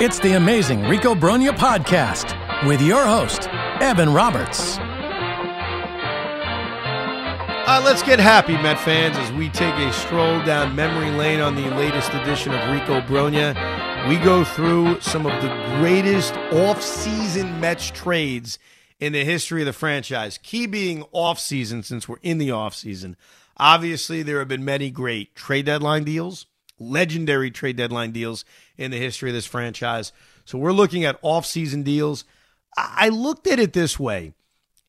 It's the amazing Rico Brogna podcast with your host, Evan Roberts. Uh, let's get happy, Met fans, as we take a stroll down memory lane on the latest edition of Rico Brogna. We go through some of the greatest off-season Mets trades in the history of the franchise. Key being off-season, since we're in the off-season. Obviously, there have been many great trade deadline deals, legendary trade deadline deals in the history of this franchise. So we're looking at off-season deals. I looked at it this way: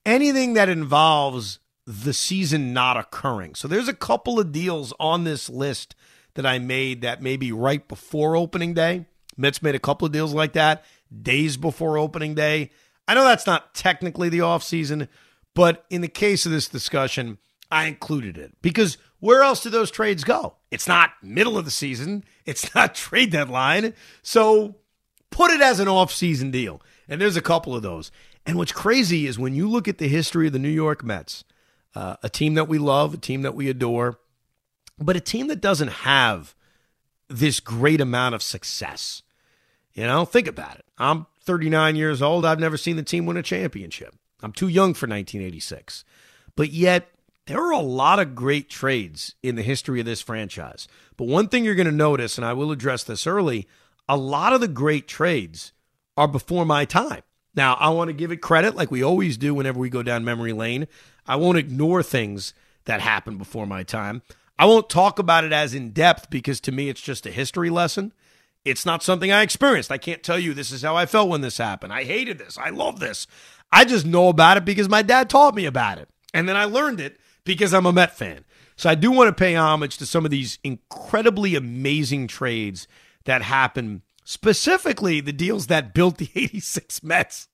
anything that involves the season not occurring. So there's a couple of deals on this list that I made that maybe right before opening day. Mets made a couple of deals like that days before opening day. I know that's not technically the offseason, but in the case of this discussion, I included it because where else do those trades go? It's not middle of the season, it's not trade deadline. So put it as an off-season deal. And there's a couple of those. And what's crazy is when you look at the history of the New York Mets, uh, a team that we love, a team that we adore, but a team that doesn't have this great amount of success. You know, think about it. I'm 39 years old. I've never seen the team win a championship. I'm too young for 1986. But yet, there are a lot of great trades in the history of this franchise. But one thing you're going to notice, and I will address this early, a lot of the great trades are before my time. Now, I want to give it credit like we always do whenever we go down memory lane. I won't ignore things that happened before my time. I won't talk about it as in depth because to me it's just a history lesson. It's not something I experienced. I can't tell you this is how I felt when this happened. I hated this. I love this. I just know about it because my dad taught me about it. And then I learned it because I'm a Met fan. So I do want to pay homage to some of these incredibly amazing trades that happened, specifically the deals that built the 86 Mets.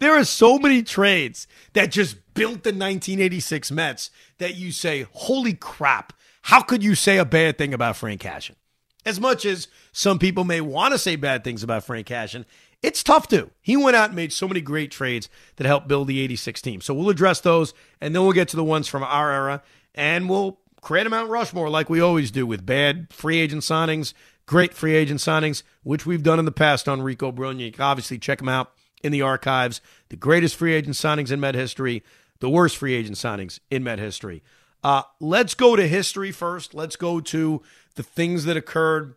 There are so many trades that just built the 1986 Mets that you say, holy crap, how could you say a bad thing about Frank Cashen? As much as some people may want to say bad things about Frank Cashen, it's tough to. He went out and made so many great trades that helped build the 86 team. So we'll address those, and then we'll get to the ones from our era, and we'll create a Mount Rushmore like we always do with bad free agent signings, great free agent signings, which we've done in the past on Rico Brogna. You can obviously check them out in the archives. The greatest free agent signings in Met history, the worst free agent signings in Met history. Uh, let's go to history first. Let's go to the things that occurred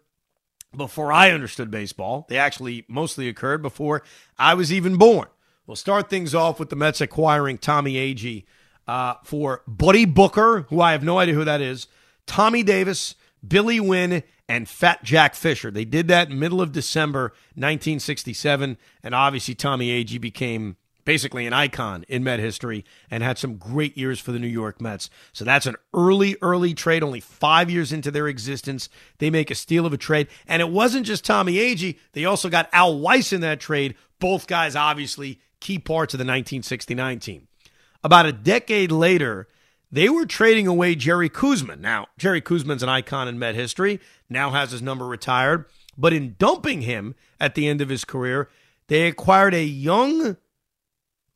before I understood baseball. They actually mostly occurred before I was even born. We'll start things off with the Mets acquiring Tommie Agee uh, for Buddy Booker, who I have no idea who that is, Tommy Davis, Billy Wynne, and Fat Jack Fisher. They did that in middle of December 1967, and obviously Tommie Agee became basically an icon in Met history and had some great years for the New York Mets. So that's an early, early trade, only five years into their existence. They make a steal of a trade. And it wasn't just Tommie Agee, they also got Al Weis in that trade. Both guys, obviously, key parts of the 1969 team. About a decade later, they were trading away Jerry Koosman. Now, Jerry Koosman's an icon in Met history, now has his number retired. But in dumping him at the end of his career, they acquired a young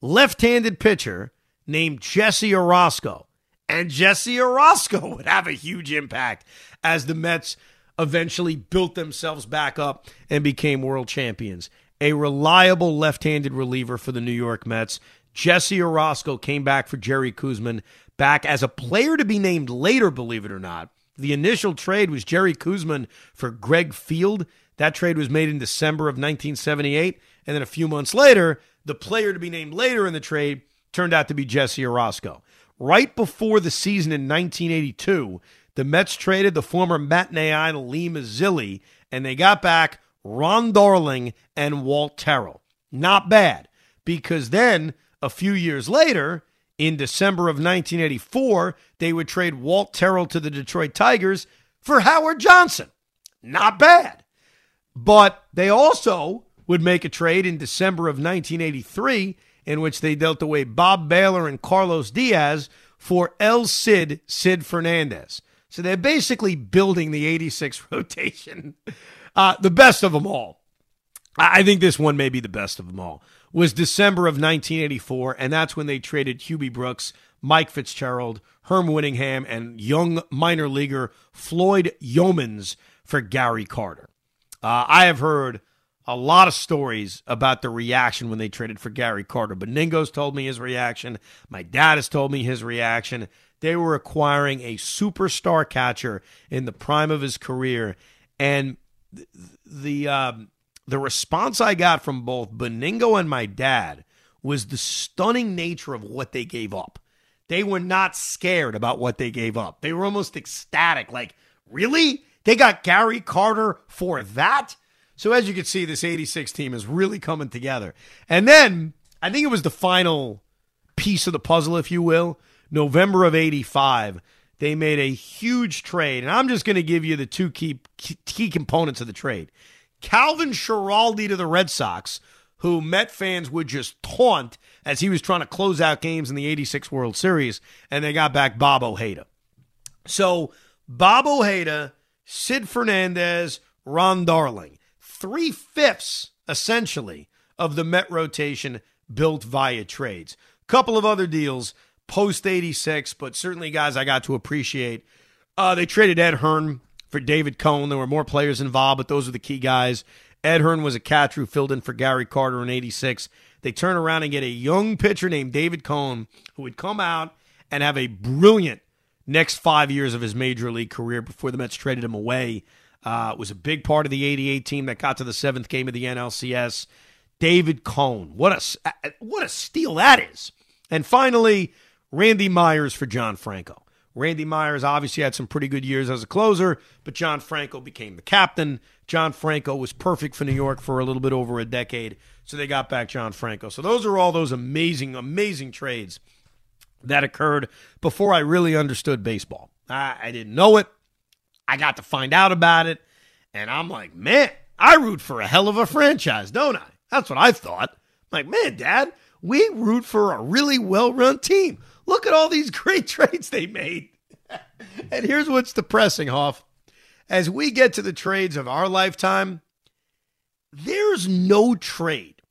left handed pitcher named Jesse Orosco. And Jesse Orosco would have a huge impact as the Mets eventually built themselves back up and became world champions. A reliable left handed reliever for the New York Mets. Jesse Orosco came back for Jerry Koosman, back as a player to be named later, believe it or not. The initial trade was Jerry Koosman for Greg Field. That trade was made in December of 1978. And then a few months later, the player to be named later in the trade turned out to be Jesse Orosco. Right before the season in 1982, the Mets traded the former matinee idol Lee Mazzilli, and they got back Ron Darling and Walt Terrell. Not bad, because then a few years later, in December of 1984, they would trade Walt Terrell to the Detroit Tigers for Howard Johnson. Not bad. But they also would make a trade in December of 1983 in which they dealt away Bob Bailor and Carlos Diaz for El Cid, Sid Fernandez. So they're basically building the 86 rotation. Uh, the best of them all. I think this one may be the best of them all. Was December of 1984, and that's when they traded Hubie Brooks, Mike Fitzgerald, Herm Winningham, and young minor leaguer Floyd Youmans for Gary Carter. Uh, I have heard a lot of stories about the reaction when they traded for Gary Carter. Benigno's told me his reaction. My dad has told me his reaction. They were acquiring a superstar catcher in the prime of his career, and the um, the response I got from both Benigno and my dad was the stunning nature of what they gave up. They were not scared about what they gave up. They were almost ecstatic, like, really? They got Gary Carter for that? So as you can see, this 86 team is really coming together. And then I think it was the final piece of the puzzle, if you will. November of 85, they made a huge trade. And I'm just going to give you the two key, key components of the trade. Calvin Schiraldi to the Red Sox, who Met fans would just taunt as he was trying to close out games in the 86 World Series, and they got back Bob Ojeda. So Bob Ojeda, Sid Fernandez, Ron Darling three fifths, essentially, of the Met rotation built via trades. A Couple of other deals post 86, but certainly guys I got to appreciate. Uh, they traded Ed Hearn for David Cone. There were more players involved, but those are the key guys. Ed Hearn was a catcher who filled in for Gary Carter in 86. They turn around and get a young pitcher named David Cone who would come out and have a brilliant next five years of his major league career before the Mets traded him away uh, was a big part of the 88 team that got to the seventh game of the NLCS. David Cone. What a, what a steal that is. And finally, Randy Myers for John Franco. Randy Myers obviously had some pretty good years as a closer, but John Franco became the captain. John Franco was perfect for New York for a little bit over a decade, so they got back John Franco. So those are all those amazing, amazing trades that occurred before I really understood baseball. I, I didn't know it. I got to find out about it, and I'm like, man, I root for a hell of a franchise, don't I? That's what I thought. I'm like, man, Dad, we root for a really well run team. Look at all these great trades they made. and here's what's depressing, Hoff. As we get to the trades of our lifetime, there's no trade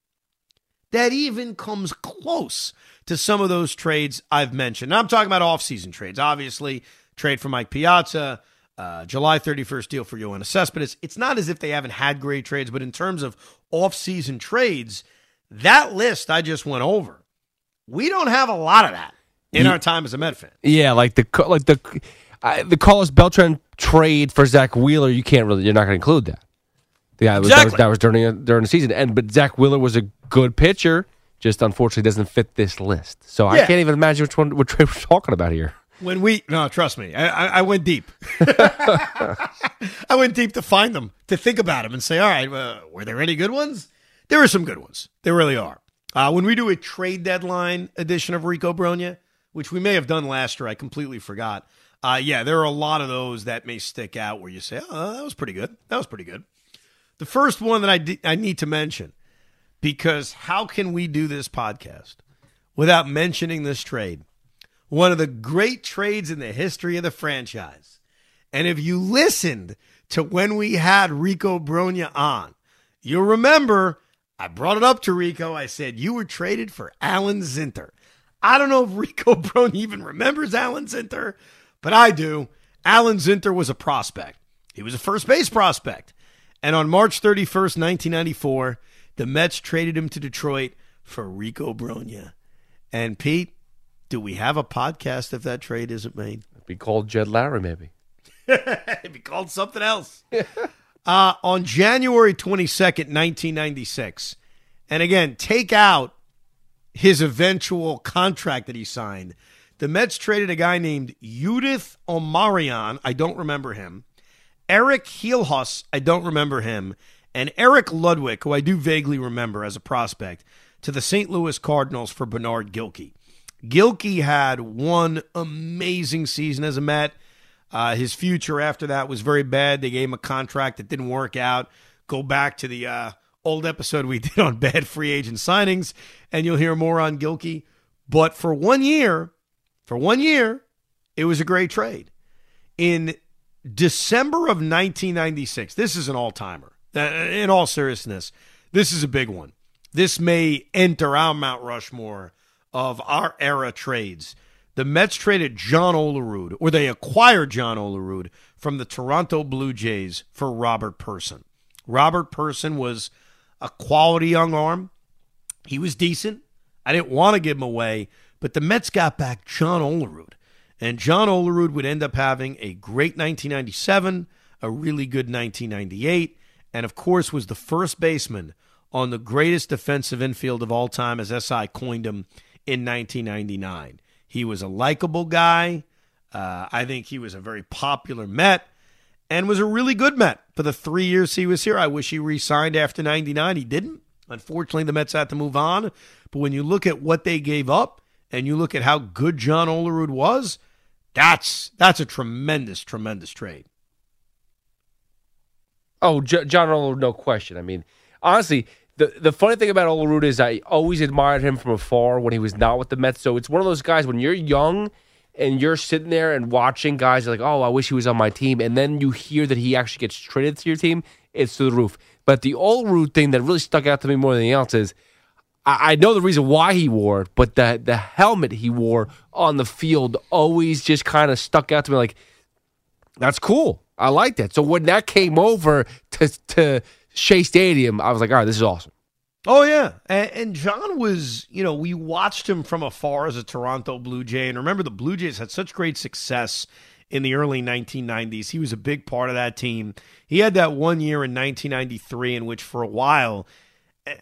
that even comes close to some of those trades I've mentioned. Now, I'm talking about offseason trades. Obviously, trade for Mike Piazza, uh, July 31st deal for Yoenis Cespedes. It's not as if they haven't had great trades, but in terms of off-season trades, that list I just went over, we don't have a lot of that in yeah, our time as a Met fan. Yeah, like the like the uh, the Carlos Beltran trade for Zack Wheeler, you can't really, you're not going to include that. Yeah, exactly. that, was, that was during during the season, and but Zack Wheeler was a good pitcher, just unfortunately doesn't fit this list. So yeah. I can't even imagine which one what trade we're talking about here. When we no, trust me, I, I, I went deep. I went deep to find them, to think about them, and say, all right, uh, were there any good ones? There are some good ones. There really are. Uh, when we do a trade deadline edition of Rico Brogna, which we may have done last year, I completely forgot. Uh, yeah, there are a lot of those that may stick out where you say, oh, that was pretty good. That was pretty good. The first one that I, I need to mention, because how can we do this podcast without mentioning this trade? One of the great trades in the history of the franchise. And if you listened to when we had Rico Brogna on, you'll remember I brought it up to Rico. I said, You were traded for Alan Zinter. I don't know if Rico Brogna even remembers Alan Zinter, but I do. Alan Zinter was a prospect. He was a first base prospect. And on March 31st, 1994, the Mets traded him to Detroit for Rico Brogna. And Pete, do we have a podcast if that trade isn't made? It'd be called Jed Lowrie, maybe. It'd be called something else. uh, on January 22nd, 1996, and again, take out his eventual contract that he signed. The Mets traded a guy named Judith Omarion. I don't remember him. Erik Hiljus. I don't remember him. And Eric Ludwick, who I do vaguely remember as a prospect, to the St. Louis Cardinals for Bernard Gilkey. Gilkey had one amazing season as a Met. Uh, his future after that was very bad. They gave him a contract that didn't work out. Go back to the uh, old episode we did on bad free agent signings, and you'll hear more on Gilkey. But for one year, for one year, it was a great trade. In December of 1996, this is an all timer. Uh, in all seriousness, this is a big one. This may enter our Mount Rushmore of our era trades. The Mets traded John Olerud, or they acquired John Olerud from the Toronto Blue Jays for Robert Person. Robert Person was a quality young arm. He was decent. I didn't want to give him away, but the Mets got back John Olerud. And John Olerud would end up having a great 1997, a really good 1998, and of course was the first baseman on the greatest defensive infield of all time, as SI coined him in 1999. He was a likable guy. Uh, I think he was a very popular Met and was a really good Met for the three years he was here. I wish he re signed after 99. He didn't. Unfortunately, the Mets had to move on. But when you look at what they gave up and you look at how good John Olerud was, that's that's a tremendous, tremendous trade. Oh, J- John Olerud, no question. I mean, honestly, the the funny thing about Olerud is I always admired him from afar when he was not with the Mets. So it's one of those guys when you're young and you're sitting there and watching guys like, oh, I wish he was on my team, and then you hear that he actually gets traded to your team, it's to the roof. But the Olerud thing that really stuck out to me more than anything else is I, I know the reason why he wore it, but the the helmet he wore on the field always just kind of stuck out to me like that's cool. I like that. So when that came over to to Shea Stadium, I was like, all right, this is awesome. Oh yeah, and, and, John was, you know, we watched him from afar as a Toronto Blue Jay, and remember the Blue Jays had such great success in the early 1990s. He was a big part of that team. He had that one year in 1993 in which, for a while,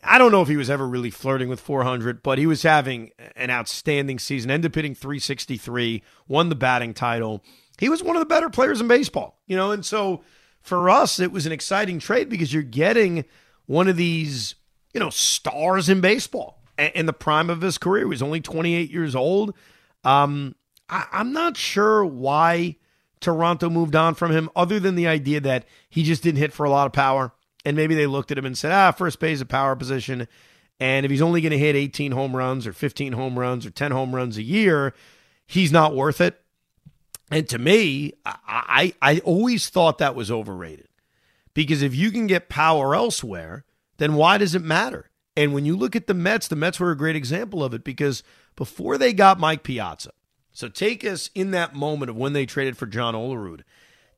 I don't know if he was ever really flirting with 400, but he was having an outstanding season. Ended up hitting 363, won the batting title. He was one of the better players in baseball, you know, and so for us, it was an exciting trade because you're getting one of these, you know, stars in baseball in the prime of his career. He was only 28 years old. Um, I, I'm not sure why Toronto moved on from him, other than the idea that he just didn't hit for a lot of power. And maybe they looked at him and said, ah, first base is a power position. And if he's only going to hit 18 home runs or 15 home runs or 10 home runs a year, he's not worth it. And to me, I, I, I always thought that was overrated because if you can get power elsewhere, then why does it matter? And when you look at the Mets, the Mets were a great example of it because before they got Mike Piazza, so take us in that moment of when they traded for John Olerud.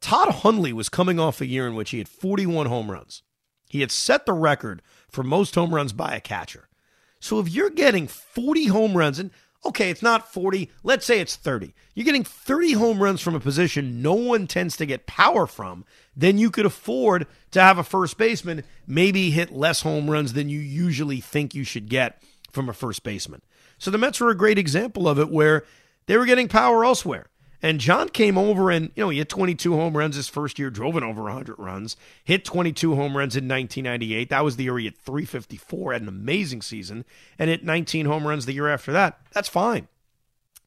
Todd Hundley was coming off a year in which he had 41 home runs. He had set the record for most home runs by a catcher. So if you're getting 40 home runs, and okay, it's not 40, let's say it's 30. You're getting 30 home runs from a position no one tends to get power from, then you could afford to have a first baseman maybe hit less home runs than you usually think you should get from a first baseman. So the Mets were a great example of it where they were getting power elsewhere. And John came over and, you know, he hit 22 home runs his first year, drove in over 100 runs, hit 22 home runs in 1998. That was the year he hit 354, had an amazing season, and hit 19 home runs the year after that. That's fine.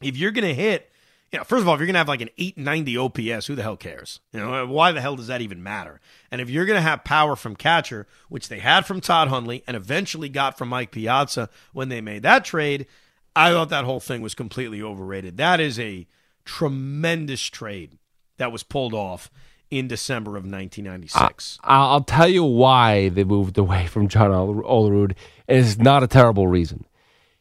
If you're going to hit, you know, first of all, if you're going to have like an 890 OPS, who the hell cares? You know, why the hell does that even matter? And if you're going to have power from catcher, which they had from Todd Hundley and eventually got from Mike Piazza when they made that trade, I thought that whole thing was completely overrated. That is a tremendous trade that was pulled off in December of 1996. I, will tell you why they moved away from John Olerud, and it's not a terrible reason.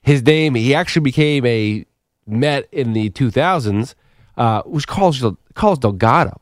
His name, he actually became a Met in the 2000s, uh, was Carlos, Carlos Delgado.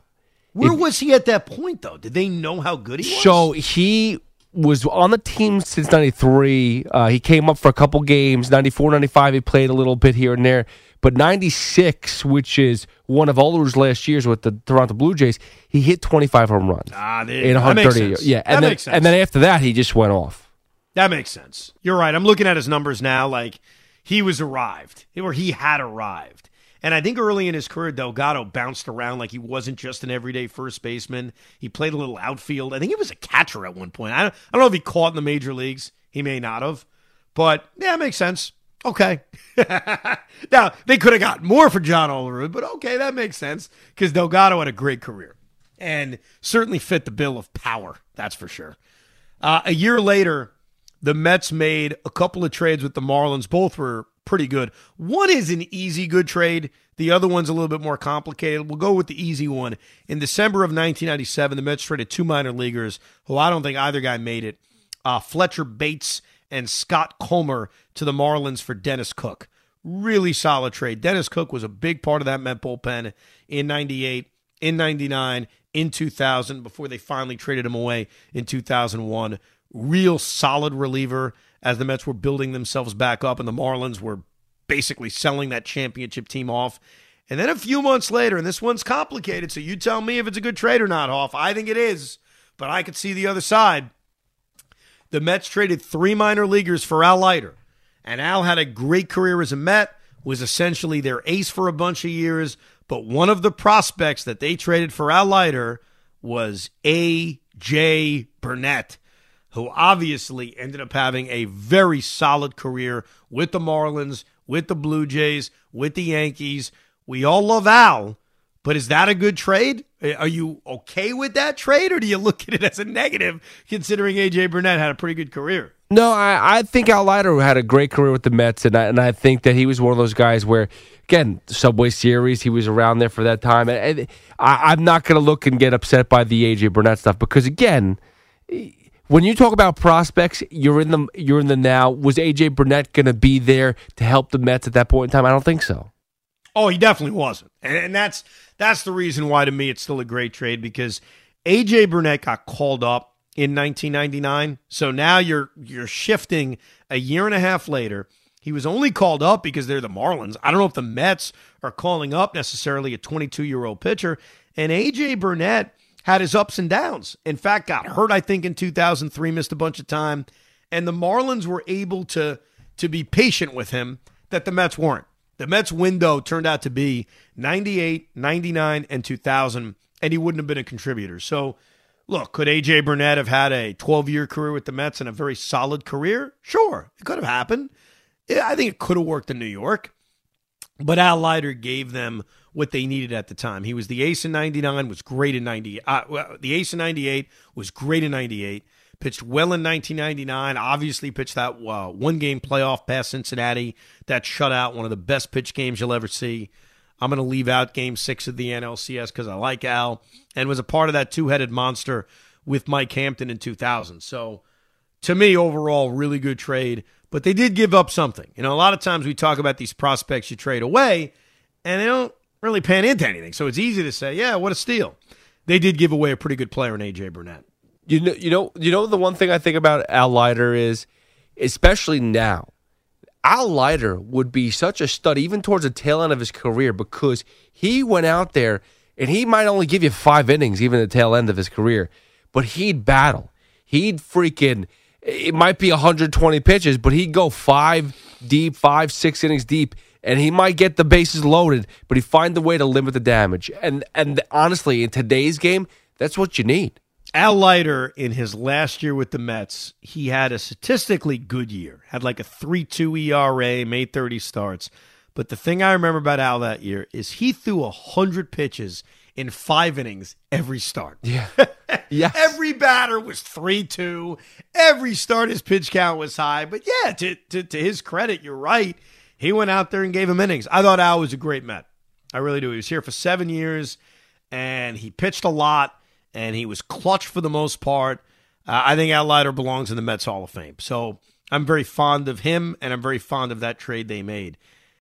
Where if, was he at that point, though? Did they know how good he was? So he was on the team since 93. Uh, he came up for a couple games. 94, 95, he played a little bit here and there. But 96, which is one of Olerud's last years with the Toronto Blue Jays, he hit 25 home runs. Ah, in 130 Yeah, and that then, and then after that, he just went off. That makes sense. You're right. I'm looking at his numbers now. Like he was arrived, or he had arrived. And I think early in his career, Delgado bounced around like he wasn't just an everyday first baseman. He played a little outfield. I think he was a catcher at one point. I don't, I don't know if he caught in the major leagues. He may not have. But yeah, it makes sense. Okay. now, they could have got more for John Olerud, but okay, that makes sense because Delgado had a great career and certainly fit the bill of power, that's for sure. Uh, a year later, the Mets made a couple of trades with the Marlins. Both were pretty good. One is an easy good trade. The other one's a little bit more complicated. We'll go with the easy one. In December of 1997, the Mets traded two minor leaguers who I don't think either guy made it. Uh, Fletcher Bates and Scott Comer to the Marlins for Dennis Cook. Really solid trade. Dennis Cook was a big part of that Met bullpen in 98, in 99, in 2000, before they finally traded him away in 2001. real solid reliever as the Mets were building themselves back up and the Marlins were basically selling that championship team off. And then a few months later, and this one's complicated, so you tell me if it's a good trade or not, Hoff. I think it is, but I could see the other side. The Mets traded three minor leaguers for Al Leiter. And Al had a great career as a Met, was essentially their ace for a bunch of years. But one of the prospects that they traded for Al Leiter was A.J. Burnett, who obviously ended up having a very solid career with the Marlins, with the Blue Jays, with the Yankees. We all love Al, but is that a good trade? Uh, are you okay with that trade, or do you look at it as a negative, considering AJ Burnett had a pretty good career? No, I, I think Al Leiter had a great career with the Mets, and I, and I think that he was one of those guys where, again, Subway Series, he was around there for that time. And, and I, I'm not going to look and get upset by the AJ Burnett stuff because, again, when you talk about prospects, you're in the you're in the now. Was AJ Burnett going to be there to help the Mets at that point in time? I don't think so. Oh, he definitely wasn't, and, and that's that's the reason why to me it's still a great trade because AJ Burnett got called up in 1999. So now you're you're shifting a year and a half later. He was only called up because they're the Marlins. I don't know if the Mets are calling up necessarily a 22 year old pitcher. And AJ Burnett had his ups and downs. In fact, got hurt I think in 2003, missed a bunch of time, and the Marlins were able to to be patient with him that the Mets weren't. The Mets window turned out to be 98, 99 and 2000 and he wouldn't have been a contributor. So Look, could AJ Burnett have had a 12 year career with the Mets and a very solid career? Sure, it could have happened. I think it could have worked in New York. But Al Leiter gave them what they needed at the time. He was the ace in 99, was great in 98. Uh, the ace in 98 was great in 98. Pitched well in 1999. Obviously, pitched that uh, one game playoff past Cincinnati. That shutout, one of the best pitch games you'll ever see. I'm going to leave out game six of the NLCS because I like Al and was a part of that two headed monster with Mike Hampton in 2000. So, to me, overall, really good trade. But they did give up something. You know, a lot of times we talk about these prospects you trade away and they don't really pan into anything. So it's easy to say, yeah, what a steal. They did give away a pretty good player in AJ Burnett. You know, you know, you know. The one thing I think about Al Leiter is, especially now, Al Leiter would be such a stud, even towards the tail end of his career, because he went out there and he might only give you five innings, even at the tail end of his career, but he'd battle. He'd freaking, it might be 120 pitches, but he'd go five deep, five, six innings deep, and he might get the bases loaded, but he'd find the way to limit the damage. And, and honestly, in today's game, that's what you need. Al Leiter, in his last year with the Mets, he had a statistically good year. Had like a 3 2 ERA, made 30 starts. But the thing I remember about Al that year is he threw 100 pitches in five innings every start. Yeah. yes. every batter was 3 2. Every start, his pitch count was high. But yeah, to, to, to his credit, you're right. He went out there and gave him innings. I thought Al was a great Met. I really do. He was here for seven years and he pitched a lot and he was clutch for the most part. Uh, I think Al Leiter belongs in the Mets Hall of Fame. So I'm very fond of him, and I'm very fond of that trade they made.